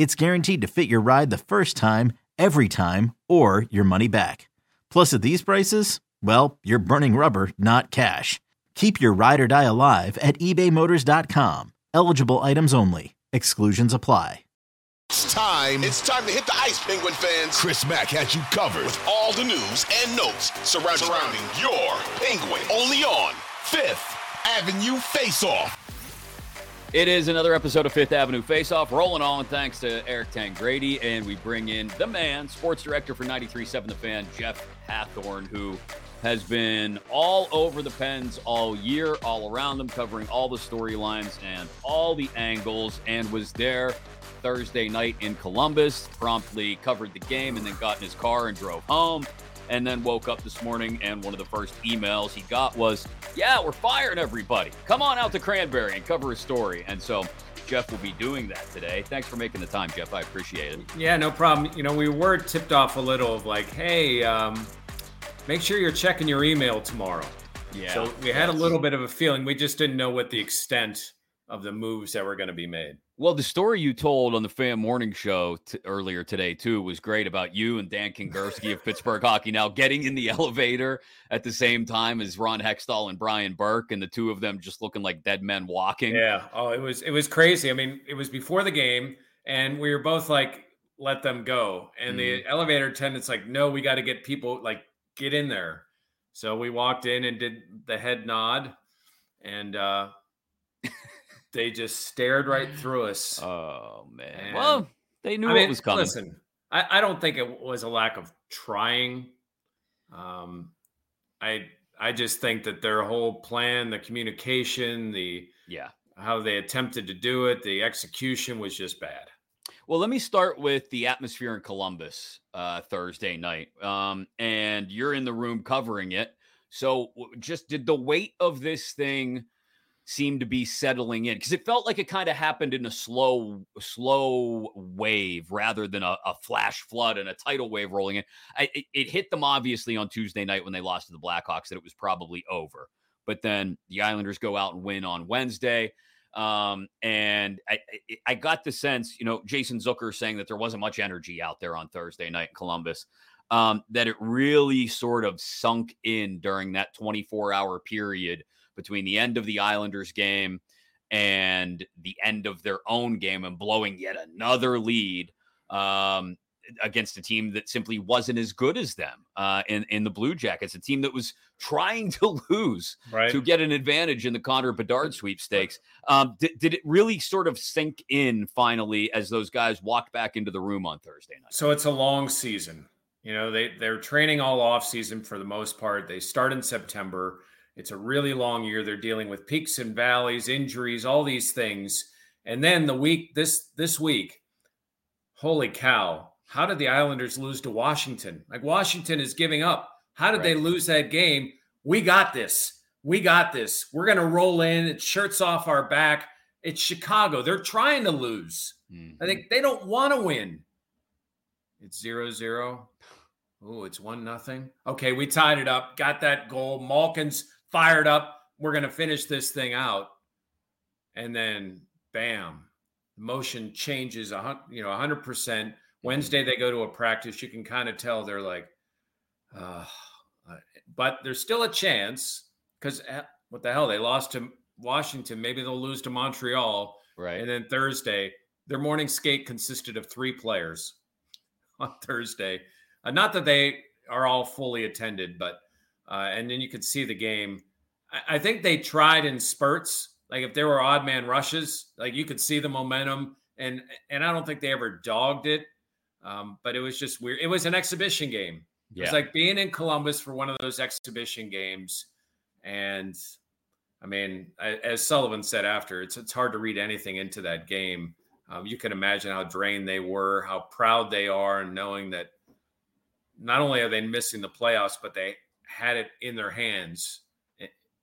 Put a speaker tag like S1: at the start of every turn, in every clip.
S1: it's guaranteed to fit your ride the first time, every time, or your money back. Plus, at these prices, well, you're burning rubber, not cash. Keep your ride or die alive at ebaymotors.com. Eligible items only. Exclusions apply.
S2: It's time.
S3: It's time to hit the ice, Penguin fans.
S2: Chris Mack has you covered
S3: with all the news and notes surrounding, surrounding your Penguin. Only on
S2: Fifth Avenue Face Off.
S4: It is another episode of Fifth Avenue Face Off, rolling on thanks to Eric Tangradi, and we bring in the man, sports director for 93.7 The Fan, Jeff Hathhorn, who has been all over the Pens all year, all around them, covering all the storylines and all the angles, and was there Thursday night in Columbus, promptly covered the game, and then got in his car and drove home and then woke up this morning and one of the first emails he got was, Yeah, we're firing everybody. Come on out to Cranberry and cover a story. And so Jeff will be doing that today. Thanks for making the time, Jeff. I appreciate it.
S5: Yeah, no problem. You know, we were tipped off a little of like, hey, um, make sure you're checking your email tomorrow.
S4: Yeah.
S5: So we had a little bit of a feeling. We just didn't know what the extent of the moves that were going to be made.
S4: Well, the story you told on the Fan Morning Show t- earlier today too was great about you and Dan Kingerski of Pittsburgh Hockey now getting in the elevator at the same time as Ron Hextall and Brian Burke, and the two of them just looking like dead men walking.
S5: Yeah. Oh, it was it was crazy. I mean, it was before the game, and we were both like, "Let them go," and mm. the elevator attendant's like, "No, we got to get people like get in there." So we walked in and did the head nod, and uh, they just stared right through us.
S4: Oh man! And, well, they knew
S5: I mean,
S4: it was coming.
S5: Listen, I, I don't think it was a lack of trying. Um, I I just think that their whole plan, the communication, the
S4: yeah,
S5: how they attempted to do it, the execution was just bad.
S4: Well, let me start with the atmosphere in Columbus uh, Thursday night. Um, and you're in the room covering it. So, just did the weight of this thing seemed to be settling in because it felt like it kind of happened in a slow, slow wave rather than a, a flash flood and a tidal wave rolling in. I, it, it hit them obviously on Tuesday night when they lost to the Blackhawks that it was probably over. But then the Islanders go out and win on Wednesday. Um, and I, I got the sense, you know, Jason Zucker saying that there wasn't much energy out there on Thursday night in Columbus. Um, that it really sort of sunk in during that 24 hour period between the end of the Islanders game and the end of their own game and blowing yet another lead um, against a team that simply wasn't as good as them uh, in in the Blue Jackets, a team that was trying to lose
S5: right.
S4: to get an advantage in the Connor Bedard sweepstakes. Um, did, did it really sort of sink in finally as those guys walked back into the room on Thursday night?
S5: So it's a long season. You know, they they're training all off season for the most part. They start in September. It's a really long year. They're dealing with peaks and valleys, injuries, all these things. And then the week this this week, holy cow, how did the Islanders lose to Washington? Like Washington is giving up. How did right. they lose that game? We got this. We got this. We're going to roll in. It's shirts off our back. It's Chicago. They're trying to lose. Mm-hmm. I think they don't want to win. It's zero zero. Oh, it's one nothing. Okay, we tied it up. Got that goal. Malkin's fired up. We're going to finish this thing out. And then, bam, motion changes. A you know, hundred percent. Wednesday they go to a practice. You can kind of tell they're like, uh, but there's still a chance because eh, what the hell? They lost to Washington. Maybe they'll lose to Montreal.
S4: Right.
S5: And then Thursday, their morning skate consisted of three players. on Thursday. Uh, not that they are all fully attended, but uh, and then you could see the game. I, I think they tried in spurts. Like if there were odd man rushes, like you could see the momentum, and and I don't think they ever dogged it. Um, but it was just weird. It was an exhibition game. Yeah. It's like being in Columbus for one of those exhibition games, and I mean, as Sullivan said after, it's it's hard to read anything into that game. Um, you can imagine how drained they were, how proud they are, and knowing that not only are they missing the playoffs, but they had it in their hands.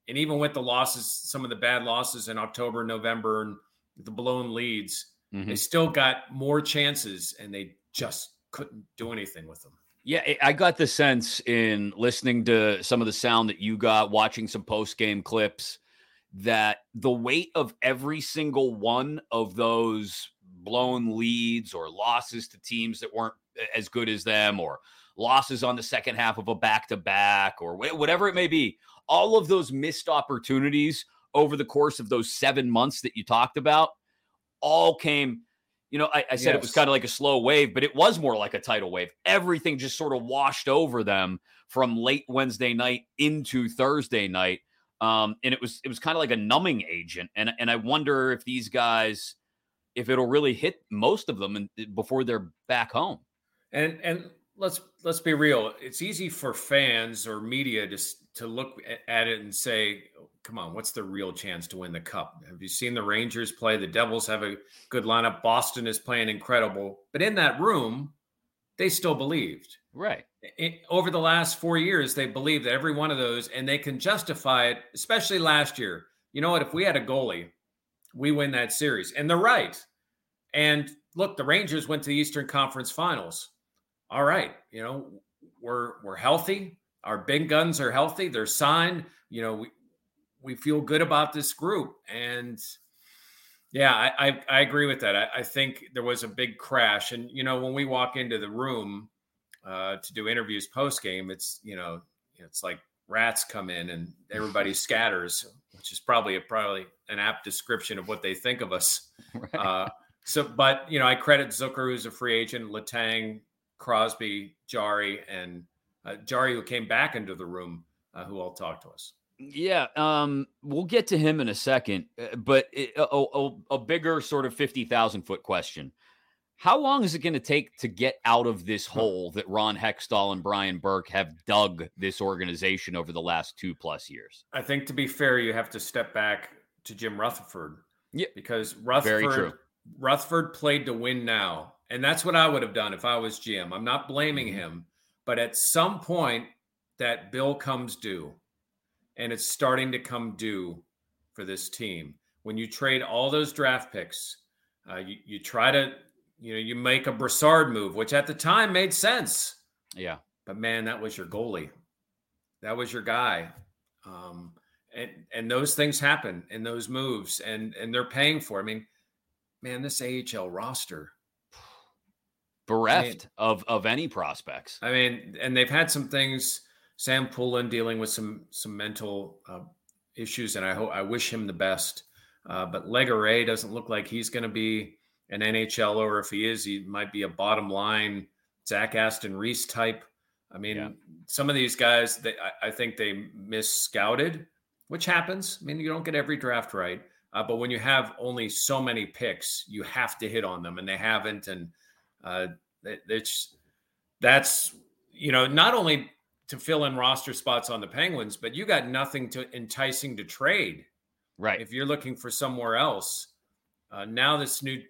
S5: And even with the losses, some of the bad losses in October, November, and the blown leads, mm-hmm. they still got more chances, and they just couldn't do anything with them.
S4: Yeah, I got the sense in listening to some of the sound that you got, watching some post game clips, that the weight of every single one of those blown leads or losses to teams that weren't as good as them or losses on the second half of a back to back or whatever it may be, all of those missed opportunities over the course of those seven months that you talked about all came. You know, I, I said yes. it was kind of like a slow wave, but it was more like a tidal wave. Everything just sort of washed over them from late Wednesday night into Thursday night. Um, and it was it was kind of like a numbing agent. And and I wonder if these guys, if it'll really hit most of them and before they're back home.
S5: And and let's let's be real. It's easy for fans or media to to look at it and say, "Come on, what's the real chance to win the cup?" Have you seen the Rangers play? The Devils have a good lineup. Boston is playing incredible, but in that room, they still believed.
S4: Right.
S5: It, over the last four years, they believed that every one of those, and they can justify it. Especially last year. You know what? If we had a goalie, we win that series, and they're right. And look, the Rangers went to the Eastern Conference Finals all right, you know, we're we're healthy. Our big guns are healthy. They're signed. You know, we we feel good about this group. And yeah, I I, I agree with that. I, I, think there was a big crash. And you know, when we walk into the room uh, to do interviews post game, it's you know, it's like rats come in and everybody scatters, which is probably a probably an apt description of what they think of us. Right. Uh, so, but you know, I credit Zucker, who's a free agent, Letang, Crosby, Jarry, and uh, Jarry, who came back into the room, uh, who all talked to us.
S4: Yeah, um, we'll get to him in a second, uh, but it, a, a, a, bigger sort of fifty thousand foot question: How long is it going to take to get out of this hole that Ron Hextall and Brian Burke have dug this organization over the last two plus years?
S5: I think, to be fair, you have to step back to Jim Rutherford. Yeah, because Rutherford, Rutherford played to win now and that's what I would have done if I was GM. I'm not blaming mm-hmm. him, but at some point that bill comes due and it's starting to come due for this team. When you trade all those draft picks, uh, you, you try to, you know, you make a Brassard move, which at the time made sense.
S4: Yeah.
S5: But man, that was your goalie. That was your guy. Um, and and those things happen in those moves and and they're paying for. I mean, man, this AHL roster
S4: bereft I mean, of of any prospects.
S5: I mean, and they've had some things. Sam Poulin dealing with some some mental uh, issues, and I hope I wish him the best. Uh, but Legare doesn't look like he's going to be an NHL, or if he is, he might be a bottom line Zach Aston Reese type. I mean, yeah. some of these guys, they, I, I think they miss scouted, which happens. I mean, you don't get every draft right, uh, but when you have only so many picks, you have to hit on them, and they haven't. And uh, it's that's you know not only to fill in roster spots on the Penguins, but you got nothing to enticing to trade.
S4: Right.
S5: If you're looking for somewhere else, uh, now this new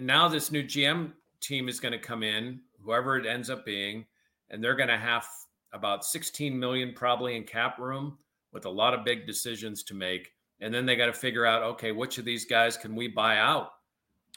S5: now this new GM team is going to come in, whoever it ends up being, and they're going to have about 16 million probably in cap room with a lot of big decisions to make. And then they got to figure out, okay, which of these guys can we buy out?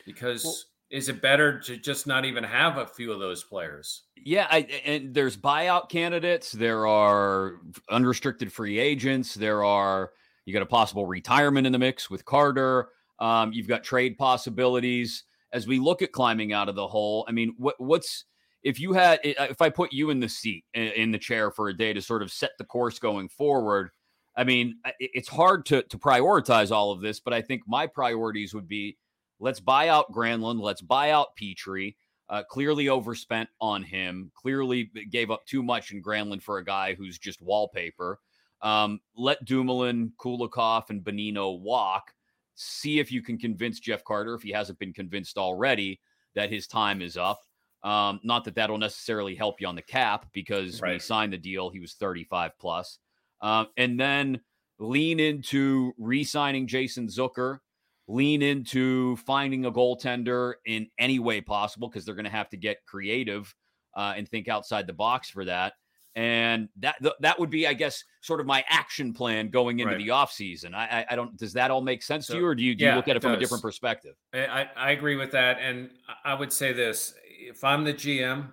S5: Because well, is it better to just not even have a few of those players?
S4: Yeah, I, and there's buyout candidates. There are unrestricted free agents. There are you got a possible retirement in the mix with Carter. Um, you've got trade possibilities as we look at climbing out of the hole. I mean, what, what's if you had if I put you in the seat in the chair for a day to sort of set the course going forward? I mean, it's hard to to prioritize all of this, but I think my priorities would be Let's buy out Granlund. Let's buy out Petry. Uh, clearly overspent on him. Clearly gave up too much in Granlund for a guy who's just wallpaper. Um, let Dumoulin, Kulikov, and Bonino walk. See if you can convince Jeff Carter, if he hasn't been convinced already, that his time is up. Um, not that that'll necessarily help you on the cap because right. when he signed the deal, he was 35 plus. Um, and then lean into re signing Jason Zucker, lean into finding a goaltender in any way possible because they're going to have to get creative uh, and think outside the box for that. And that th- that would be, I guess, sort of my action plan going into right. the offseason. I, I, I don't. Does that all make sense so, to you, or do you, do yeah, you look at it, it from a different perspective?
S5: I, I agree with that, and I would say this: if I'm the GM,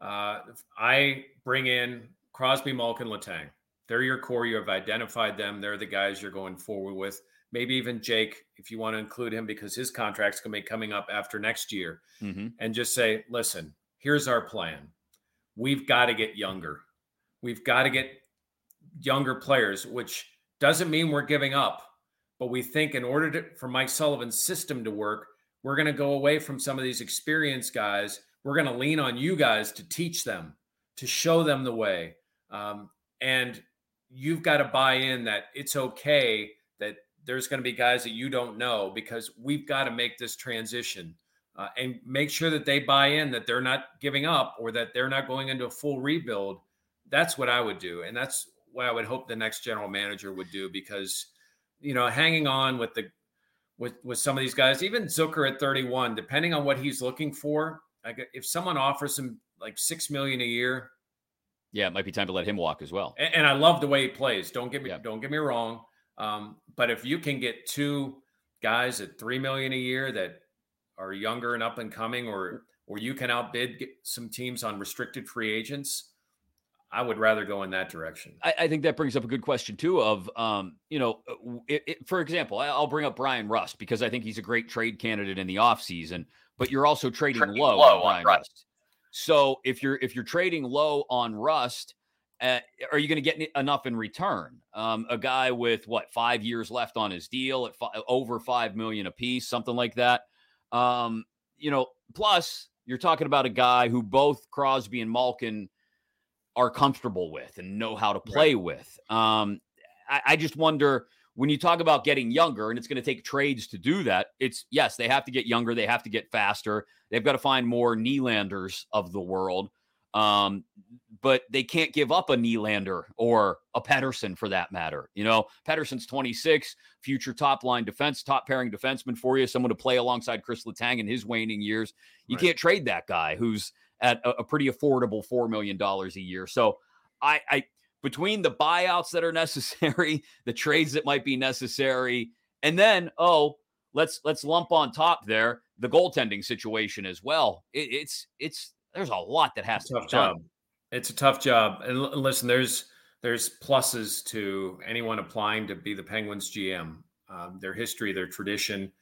S5: uh, I bring in Crosby, Malkin, Letang. They're your core. You have identified them. They're the guys you're going forward with. Maybe even Jake, if you want to include him, because his contract's going to be coming up after next year. Mm-hmm. And just say, listen, here's our plan. We've got to get younger. We've got to get younger players, which doesn't mean we're giving up. But we think in order to, for Mike Sullivan's system to work, we're going to go away from some of these experienced guys. We're going to lean on you guys to teach them, to show them the way. Um, and you've got to buy in that it's okay that there's going to be guys that you don't know because we've got to make this transition uh, and make sure that they buy in that they're not giving up or that they're not going into a full rebuild. That's what I would do. And that's what I would hope the next general manager would do because, you know, hanging on with the with with some of these guys, even Zucker at 31, depending on what he's looking for. Like if someone offers him like six million a year,
S4: yeah, it might be time to let him walk as well.
S5: And, and I love the way he plays. Don't get me yeah. don't get me wrong. Um, but if you can get two guys at three million a year that are younger and up and coming, or or you can outbid some teams on restricted free agents, I would rather go in that direction.
S4: I, I, think that brings up a good question too. Of um, you know, uh, it, it, for example, I'll bring up Bryan Rust because I think he's a great trade candidate in the offseason, but you're also trading, trading low, low, on Bryan Rust. Rust. So if you're if you're trading low on Rust, uh, are you going to get enough in return? Um, a guy with what five years left on his deal at fi- over five million a piece, something like that. Um, you know, plus you're talking about a guy who both Crosby and Malkin are comfortable with and know how to play right. with. Um, I, I just wonder when you talk about getting younger, and it's going to take trades to do that. It's yes, they have to get younger, they have to get faster, they've got to find more Nylanders of the world. Um, but they can't give up a Nylander or a Pettersson for that matter. You know, Pettersson's 26, future top line defense, top pairing defenseman for you, someone to play alongside Chris Letang in his waning years. You right. can't trade that guy who's at a, a pretty affordable $4 million a year. So I, I, between the buyouts that are necessary, the trades that might be necessary, and then, oh, let's let's lump on top there the goaltending situation as well. It, it's it's there's a lot that has to
S5: tough job. It's a tough job. And listen, there's there's pluses to anyone applying to be the Penguins GM. Um, their history, their tradition,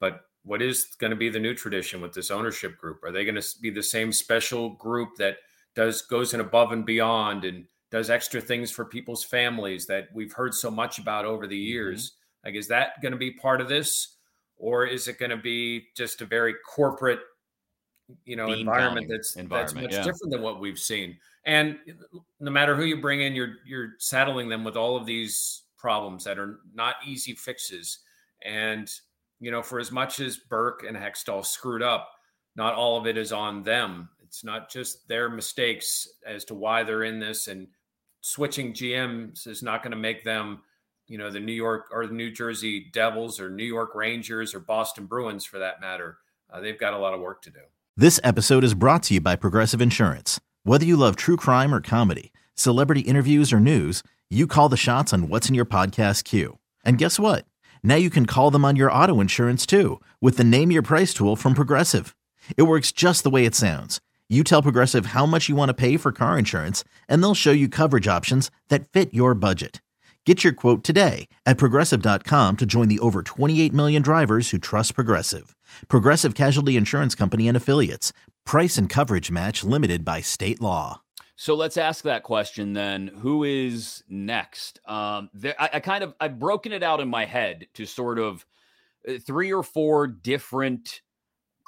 S5: but what is going to be the new tradition with this ownership group? Are they going to be the same special group that does goes in above and beyond and does extra things for people's families that we've heard so much about over the mm-hmm. years? Mm-hmm. Like, is that going to be part of this, or is it going to be just a very corporate, you know, Bean environment that's environment, that's much yeah. different than what we've seen? And no matter who you bring in, you're you're saddling them with all of these problems that are not easy fixes. And you know, for as much as Burke and Hextall screwed up, not all of it is on them. It's not just their mistakes as to why they're in this. And switching GMs is not going to make them, you know, the New York or the New Jersey Devils or New York Rangers or Boston Bruins for that matter. Uh, they've got a lot of work to do.
S1: This episode is brought to you by Progressive Insurance. Whether you love true crime or comedy, celebrity interviews or news, you call the shots on what's in your podcast queue. And guess what? Now you can call them on your auto insurance too with the Name Your Price tool from Progressive. It works just the way it sounds. You tell Progressive how much you want to pay for car insurance, and they'll show you coverage options that fit your budget. Get your quote today at progressive.com to join the over 28 million drivers who trust Progressive. Progressive Casualty Insurance Company and Affiliates. Price and coverage match limited by state law.
S4: So let's ask that question then. Who is next? Um, there, I, I, kind of I've broken it out in my head to sort of uh, three or four different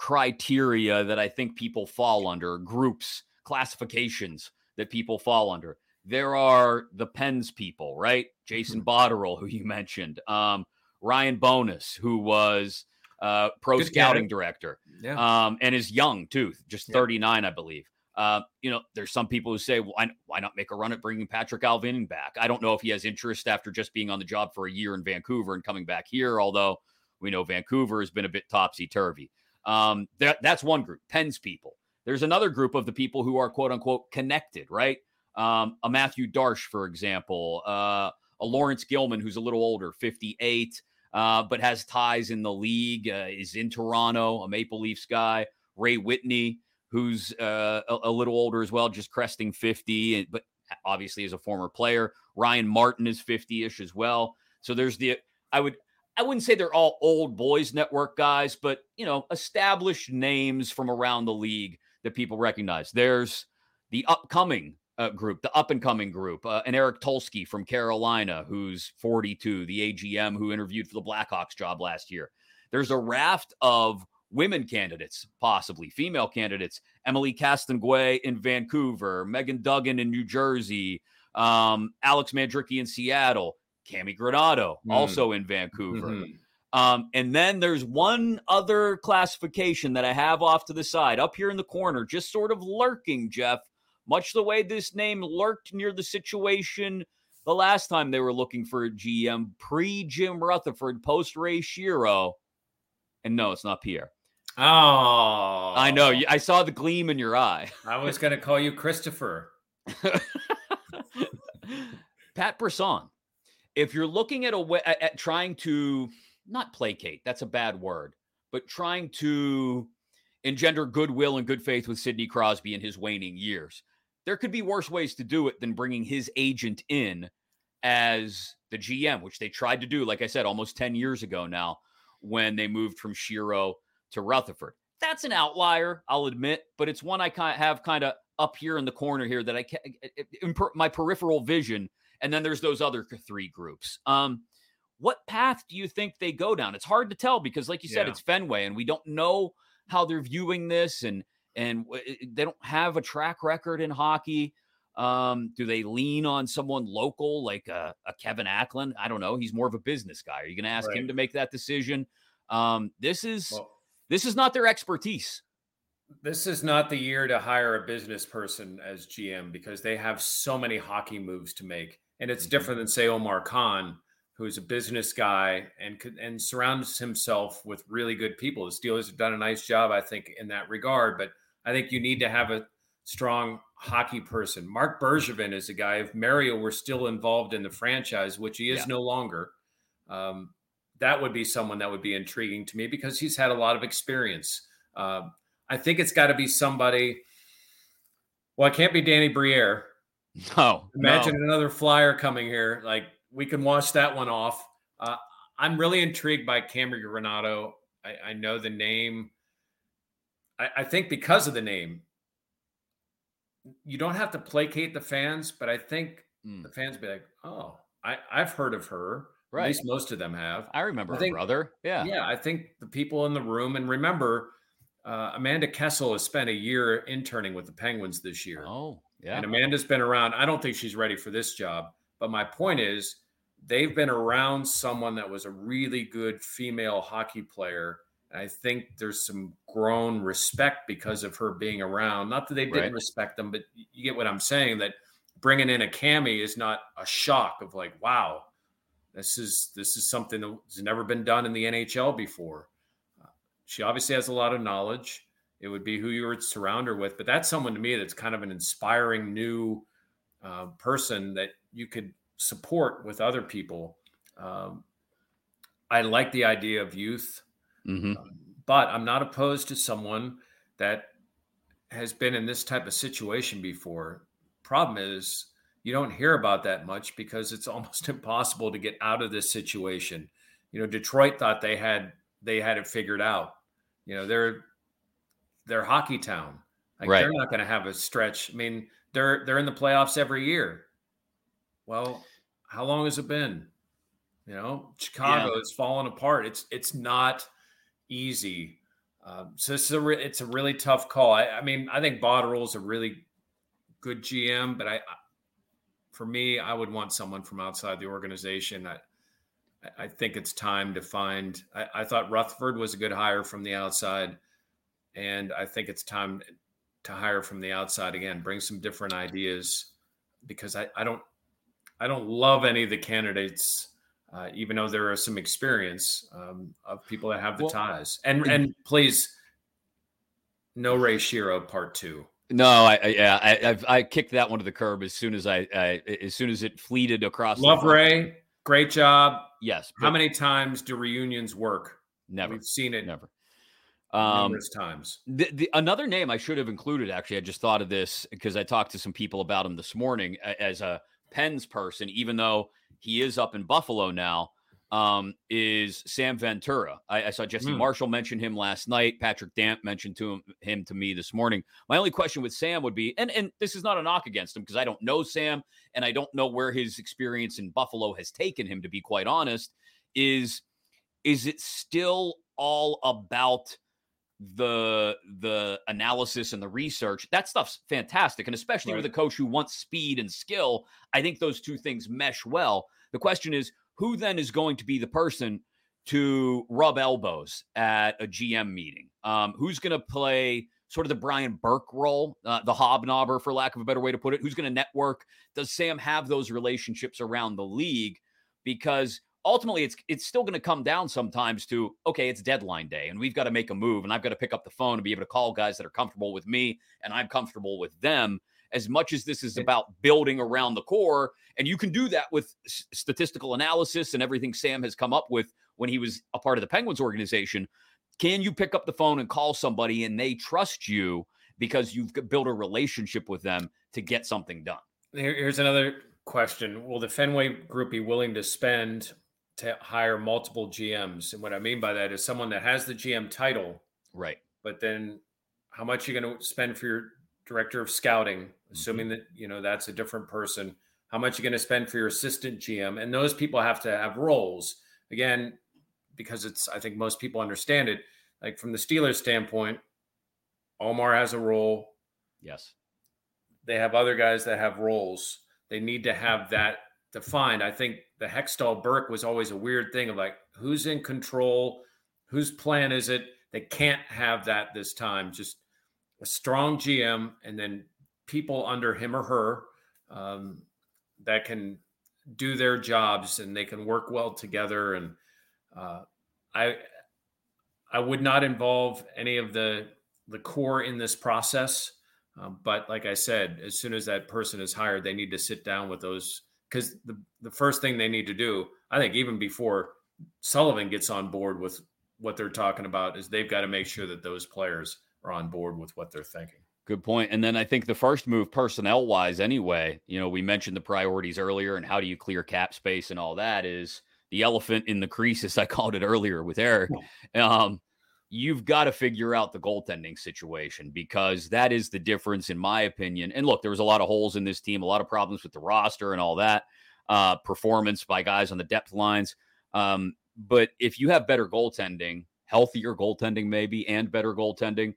S4: criteria that I think people fall under, groups, classifications that people fall under. There are the Pens people, right? Jason
S5: Mm-hmm.
S4: Botterill, who you mentioned, um, Ryan Bowness, who was uh, pro
S5: Good
S4: scouting
S5: guy.
S4: director,
S5: Yeah.
S4: um, and is young too, just
S5: Yeah.
S4: 39, I believe. Uh, you know, there's some people who say, why, why not make a run at bringing Patrik Allvin back? I don't know if he has interest after just being on the job for a year in Vancouver and coming back here, although we know Vancouver has been a bit topsy turvy. Um, that, that's one group, Pens people. There's another group of the people who are quote unquote connected, right? Um, a Mathieu Darche, for example, uh, a Laurence Gilman, who's a little older, 58, uh, but has ties in the league, uh, is in Toronto, a Maple Leafs guy. Ray Whitney, who's uh, a, a little older as well, just cresting 50, and- but obviously is a former player. Ryan Martin is 50 ish as well. So there's the, I would, I wouldn't say they're all old boys network guys, but you know, established names from around the league that people recognize. There's the upcoming uh, group, the up and coming group, uh, and Eric Tulsky from Carolina, who's 42, the AGM who interviewed for the Blackhawks job last year. There's a raft of women candidates, possibly female candidates. Emilie Castonguay in Vancouver, Megan Duggan in New Jersey, um, Alex Mandrycky in Seattle, Cammi Granato
S5: Mm.
S4: also in Vancouver.
S5: Mhm.
S4: Um, and then there's one other classification that I have off to the side, up here in the corner, just sort of lurking, Jeff, much the way this name lurked near the situation the last time they were looking for a GM pre Jim Rutherford, post Ray Shero. And no, it's not Pierre.
S5: Oh,
S4: I know. I saw the gleam in your eye.
S5: I was going to call you Christopher.
S4: Pat Brisson, if you're looking at a way at, at trying to not placate, that's a bad word, but trying to engender goodwill and good faith with Sidney Crosby in his waning years, there could be worse ways to do it than bringing his agent in as the GM, which they tried to do, like I said, almost 10 years ago now, when they moved from Shero to Rutherford. That's an outlier, I'll admit, but it's one I kind of have kind of up here in the corner here that I can per, my peripheral vision. And then there's those other three groups. Um, what path do you think they go down? It's hard to tell because, like you said,
S5: Yeah.
S4: it's Fenway, and we don't know how they're viewing this, and and they don't have a track record in hockey. Um, do they lean on someone local like a, a Kevin Acklin? I don't know. He's more of a business guy. Are you going to ask him to make that decision? Um, this is
S5: Well,
S4: this is not their expertise.
S5: this is not the year to hire a business person as GM because they have so many hockey moves to make. And it's
S4: Mhm.
S5: different than say Omar Khan, who's a business guy and and surrounds himself with really good people. The Steelers have done a nice job, I think, in that regard. But I think you need to have a strong hockey person. Marc Bergevin is a guy. If Mario were still involved in the franchise, which he is
S4: Yeah.
S5: no longer, um, that would be someone that would be intriguing to me because he's had a lot of experience. Um, I think it's got to be somebody. Well, it can't be Danny Briere.
S4: No,
S5: Imagine
S4: no.
S5: another flyer coming here. Like we can wash that one off. Uh, I'm really intrigued by Cammi Granato. I, I know the name. I, I think because of the name, you don't have to placate the fans, but I think
S4: Mm.
S5: the fans be like, "Oh, I, I've heard of her."
S4: Right.
S5: At least most of them have.
S4: I remember
S5: I
S4: her
S5: think-
S4: brother. Yeah.
S5: Yeah, I think the people in the room, and remember, uh, Amanda Kessel has spent a year interning with the Penguins this year.
S4: Oh, yeah.
S5: And Amanda's been around. I don't think she's ready for this job. But my point is, they've been around someone that was a really good female hockey player. And I think there's some grown respect because of her being around. Not that they didn't
S4: Right.
S5: respect them, but you get what I'm saying. That bringing in a Cammi is not a shock of like, wow, this is this is something that's never been done in the NHL before. Uh, She obviously has a lot of knowledge. It would be who you would surround her with, but that's someone to me that's kind of an inspiring new uh, person that you could support with other people. Um, I like the idea of youth,
S4: hmm
S5: but I'm not opposed to someone that has been in this type of situation before. Problem is, you don't hear about that much because it's almost impossible to get out of this situation. You know, Detroit thought they had they had it figured out. You know, they're they're hockey town. Like
S4: Right.
S5: they're not going to have a stretch. I mean, they're they're in the playoffs every year. Well, how long has it been? You know, Chicago is falling apart. It's it's not easy Um, so it's a re- it's a really tough call. I, I mean, I think Botterill is a really good GM, but I, for me, I would want someone from outside the organization. I, I think it's time to find. I, I thought Rutherford was a good hire from the outside, and I think it's time to hire from the outside again. Bring some different ideas because I, I don't I don't love any of the candidates, uh, even though there are some experience um, of people that have the well, ties. And and please, no Ray Shero part two.
S4: No, I, I yeah, I I've, i kicked that one to the curb as soon as I, I as soon as it fleeted across.
S5: Love Ray, great job.
S4: Yes.
S5: How many times do reunions work?
S4: Never.
S5: We've seen it.
S4: Never.
S5: Um, numerous times.
S4: The, the, another name I should have included, actually, I just thought of this because I talked to some people about him this morning as a Pens person, even though he is up in Buffalo now um, is Sam Ventura. I, I saw Jesse mm. Marshall mention him last night. Patrick Damp mentioned to him, him to me this morning. My only question with Sam would be, and and this is not a knock against him because I don't know Sam and I don't know where his experience in Buffalo has taken him. To be quite honest, is is it still all about the the analysis and the research that stuff's fantastic and especially right. with a coach who wants speed and skill i think those two things mesh well the question is who then is going to be the person to rub elbows at a GM meeting? Um, who's going to play sort of the Brian Burke role, uh, the hobnobber, for lack of a better way to put it? Who's going to network? Does Sam have those relationships around the league? Because ultimately, it's it's still going to come down sometimes to okay, it's deadline day, and we've got to make a move, and I've got to pick up the phone and be able to call guys that are comfortable with me, and I'm comfortable with them as much as this is about building around the core. And you can do that with s- statistical analysis and everything Sam has come up with when he was a part of the Penguins organization. Can you pick up the phone and call somebody and they trust you because you've built a relationship with them to get something done?
S5: Here's another question Will the Fenway group be willing to spend to hire multiple GMs? And what I mean by that is someone that has the GM title.
S4: Right.
S5: But then how much are you going to spend for your director of scouting, assuming mm-hmm. that you know that's a different person. How much you're going to spend for your assistant GM, and those people have to have roles again, because it's. I think most people understand it. Like from the Steelers' standpoint, Omar has a role.
S4: Yes,
S5: they have other guys that have roles. They need to have that defined. I think the Hextall Burke was always a weird thing of like who's in control, whose plan is it. They can't have that this time. Just a strong GM and then people under him or her um, that can do their jobs and they can work well together. And uh, I I would not involve any of the the core in this process. Um, but like I said, as soon as that person is hired, they need to sit down with those because the, the first thing they need to do, I think, even before Sullivan gets on board with what they're talking about, is they've got to make sure that those players are on board with what they're thinking.
S4: Good point. And then I think the first move, personnel wise, anyway, you know, we mentioned the priorities earlier and how do you clear cap space and all that is the elephant in the crease, as I called it earlier with Eric. Um, you've got to figure out the goaltending situation because that is the difference, in my opinion. And look, there was a lot of holes in this team, a lot of problems with the roster and all that, uh, performance by guys on the depth lines. Um, but if you have better goaltending, healthier goaltending, maybe, and better goaltending,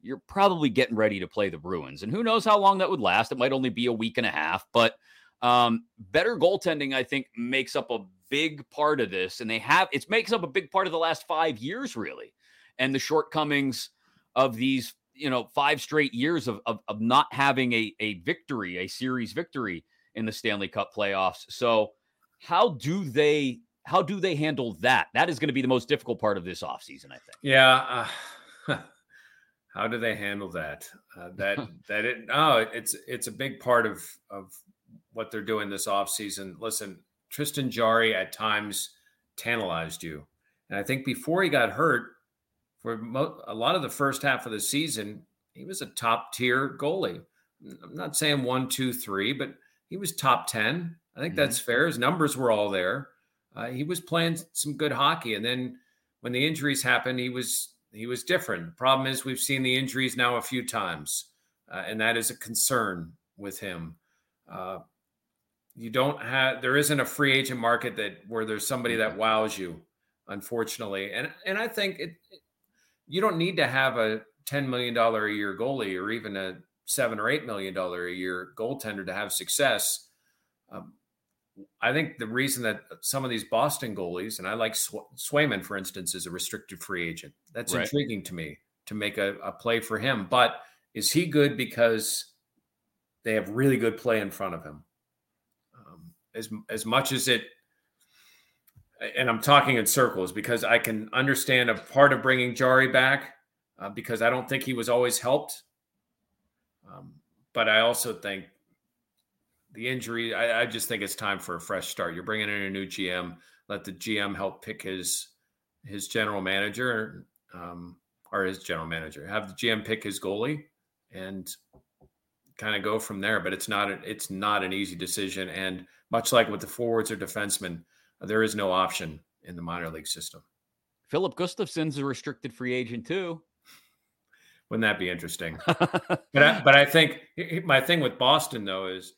S4: you're probably getting ready to play the Bruins. And who knows how long that would last? It might only be a week and a half, but um, better goaltending, I think, makes up a big part of this. And they have it makes up a big part of the last five years, really, and the shortcomings of these, you know, five straight years of of, of not having a a victory, a series victory in the Stanley Cup playoffs. So, how do they how do they handle that? That is going to be the most difficult part of this offseason, I think.
S5: Yeah. Uh, How do they handle that? Uh, that that it no, it's it's a big part of of what they're doing this offseason. Listen, Tristan Jarry at times tantalized you, and I think before he got hurt, for mo- a lot of the first half of the season, he was a top tier goalie. I'm not saying one, two, three, but he was top ten. I think mm-hmm. that's fair. His numbers were all there. Uh, he was playing some good hockey, and then when the injuries happened, he was he was different. The problem is we've seen the injuries now a few times, uh, and that is a concern with him. Uh, you don't have there isn't a free agent market that where there's somebody that wows you, unfortunately, and and I think it, it you don't need to have a $10 million a year goalie or even a seven or eight million dollar a year goaltender to have success. Um, I think the reason that some of these Boston goalies, and I like Sw- Swayman, for instance, is a restricted free agent. That's right. intriguing to me to make a, a play for him. But is he good because they have really good play in front of him? Um, as as much as it, and I'm talking in circles because I can understand a part of bringing Jarry back uh, because I don't think he was always helped. Um, but I also think the injury, I, I, just think it's time for a fresh start. You're bringing in a new GM. Let the GM help pick his his general manager um, or his general manager. Have the GM pick his goalie and kind of go from there. But it's not a, it's not an easy decision. And much like with the forwards or defensemen, there is no option in the minor league system.
S4: Filip Gustavsson's a restricted free agent too.
S5: Wouldn't that be interesting? but I, but I think my thing with Boston though is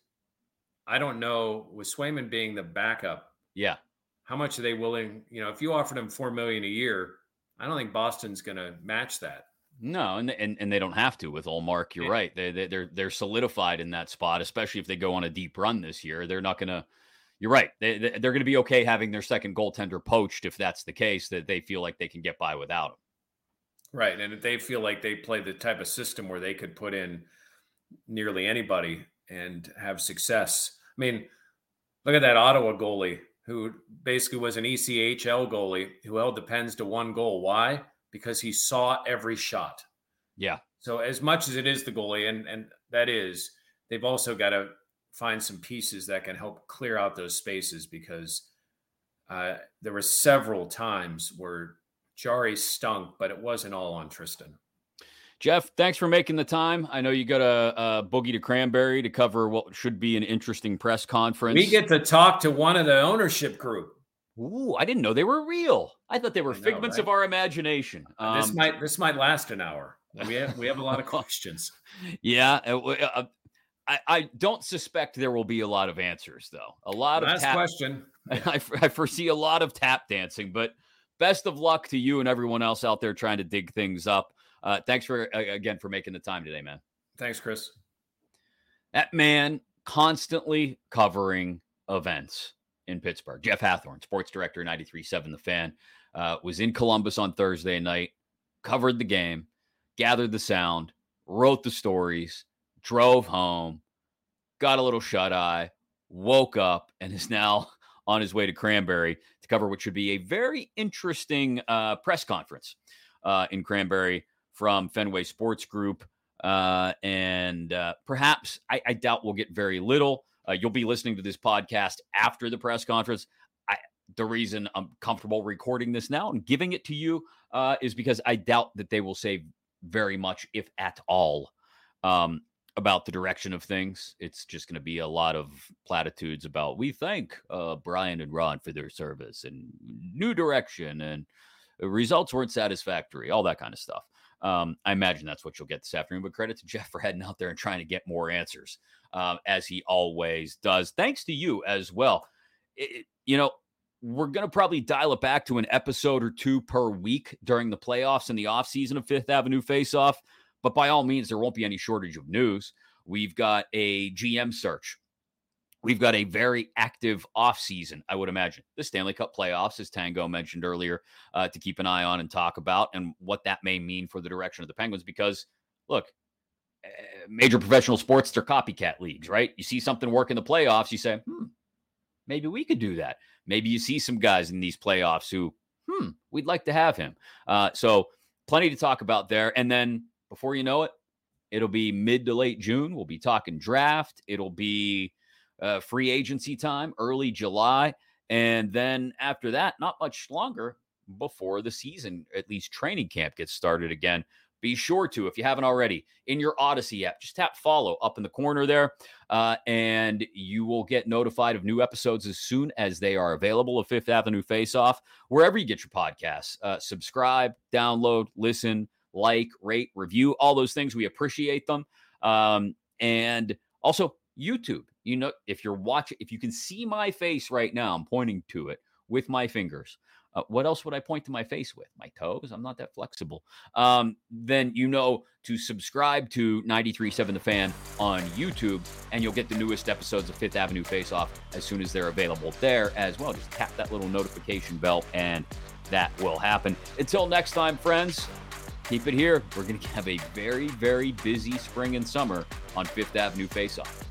S5: I don't know with Swayman being the backup.
S4: Yeah.
S5: How much are they willing? You know, if you offered him four million a year, I don't think Boston's going to match that.
S4: No, and, and and they don't have to with Ullmark. You're yeah. right. They, they they're they're solidified in that spot, especially if they go on a deep run this year. They're not going to. You're right. They they're going to be okay having their second goaltender poached if that's the case. That they feel like they can get by without him.
S5: Right, and if they feel like they play the type of system where they could put in nearly anybody and have success. I mean, look at that Ottawa goalie who basically was an ECHL goalie who held the Pens to one goal. Why? Because he saw every shot.
S4: Yeah.
S5: So as much as it is the goalie, and and that is, they've also got to find some pieces that can help clear out those spaces because uh, there were several times where Jarry stunk, but it wasn't all on Tristan.
S4: Jeff, thanks for making the time. I know you got a, a, boogie to Cranberry to cover what should be an interesting press conference.
S5: We get to talk to one of the ownership group.
S4: Ooh, I didn't know they were real. I thought they were know, figments right? of our imagination.
S5: Um, this might this might last an hour. We have we have a lot of questions.
S4: yeah, uh, uh, I, I don't suspect there will be a lot of answers though. A lot
S5: last
S4: of tap,
S5: question.
S4: I, I foresee a lot of tap dancing, but best of luck to you and everyone else out there trying to dig things up. Uh, thanks for again for making the time today, man.
S5: Thanks, Chris.
S4: That man constantly covering events in Pittsburgh. Jeff Hathhorn, sports director, 93.7 The Fan, uh, was in Columbus on Thursday night, covered the game, gathered the sound, wrote the stories, drove home, got a little shut eye, woke up, and is now on his way to Cranberry to cover what should be a very interesting uh, press conference uh, in Cranberry from Fenway Sports Group. Uh, and uh, perhaps I, I, doubt we'll get very little. Uh, you'll be listening to this podcast after the press conference. I, the reason I'm comfortable recording this now and giving it to you uh, is because I doubt that they will say very much, if at all, um, about the direction of things. It's just going to be a lot of platitudes about we thank uh, Brian and Ron for their service and new direction and results weren't satisfactory, all that kind of stuff. Um, I imagine that's what you'll get this afternoon. But credit to Jeff for heading out there and trying to get more answers, um, as he always does. Thanks to you as well. It, you know, we're going to probably dial it back to an episode or two per week during the playoffs and the offseason of Fifth Avenue Face Off. But by all means, there won't be any shortage of news. We've got a GM search We've got a very active offseason, I would imagine. The Stanley Cup playoffs, as Tango mentioned earlier, uh, to keep an eye on and talk about, and what that may mean for the direction of the Penguins. Because, look, eh, major professional sports, they're copycat leagues, right? You see something work in the playoffs, you say, hmm, maybe we could do that. Maybe you see some guys in these playoffs who, hmm, we'd like to have him. Uh, so, plenty to talk about there. And then before you know it, it'll be mid to late June. We'll be talking draft. It'll be uh, free agency time, early July. And then after that, not much longer before the season, at least training camp gets started again. Be sure to, if you haven't already, in your Audacy app, just tap follow up in the corner there, uh, and you will get notified of new episodes as soon as they are available of Fifth Avenue Face Off, wherever you get your podcasts. Uh, subscribe, download, listen, like, rate, review, all those things. We appreciate them. Um, and also, YouTube. You know, if you're watching, if you can see my face right now, I'm pointing to it with my fingers. uh, what else would I point to my face with? My toes? I'm not that flexible. Um, then you know to subscribe to 93.7 The Fan on YouTube, and you'll get the newest episodes of Fifth Avenue Face Off as soon as they're available there as well. Just tap that little notification bell, and that will happen. Until next time, friends, keep it here. We're going to have a very, very busy spring and summer on Fifth Avenue Face Off.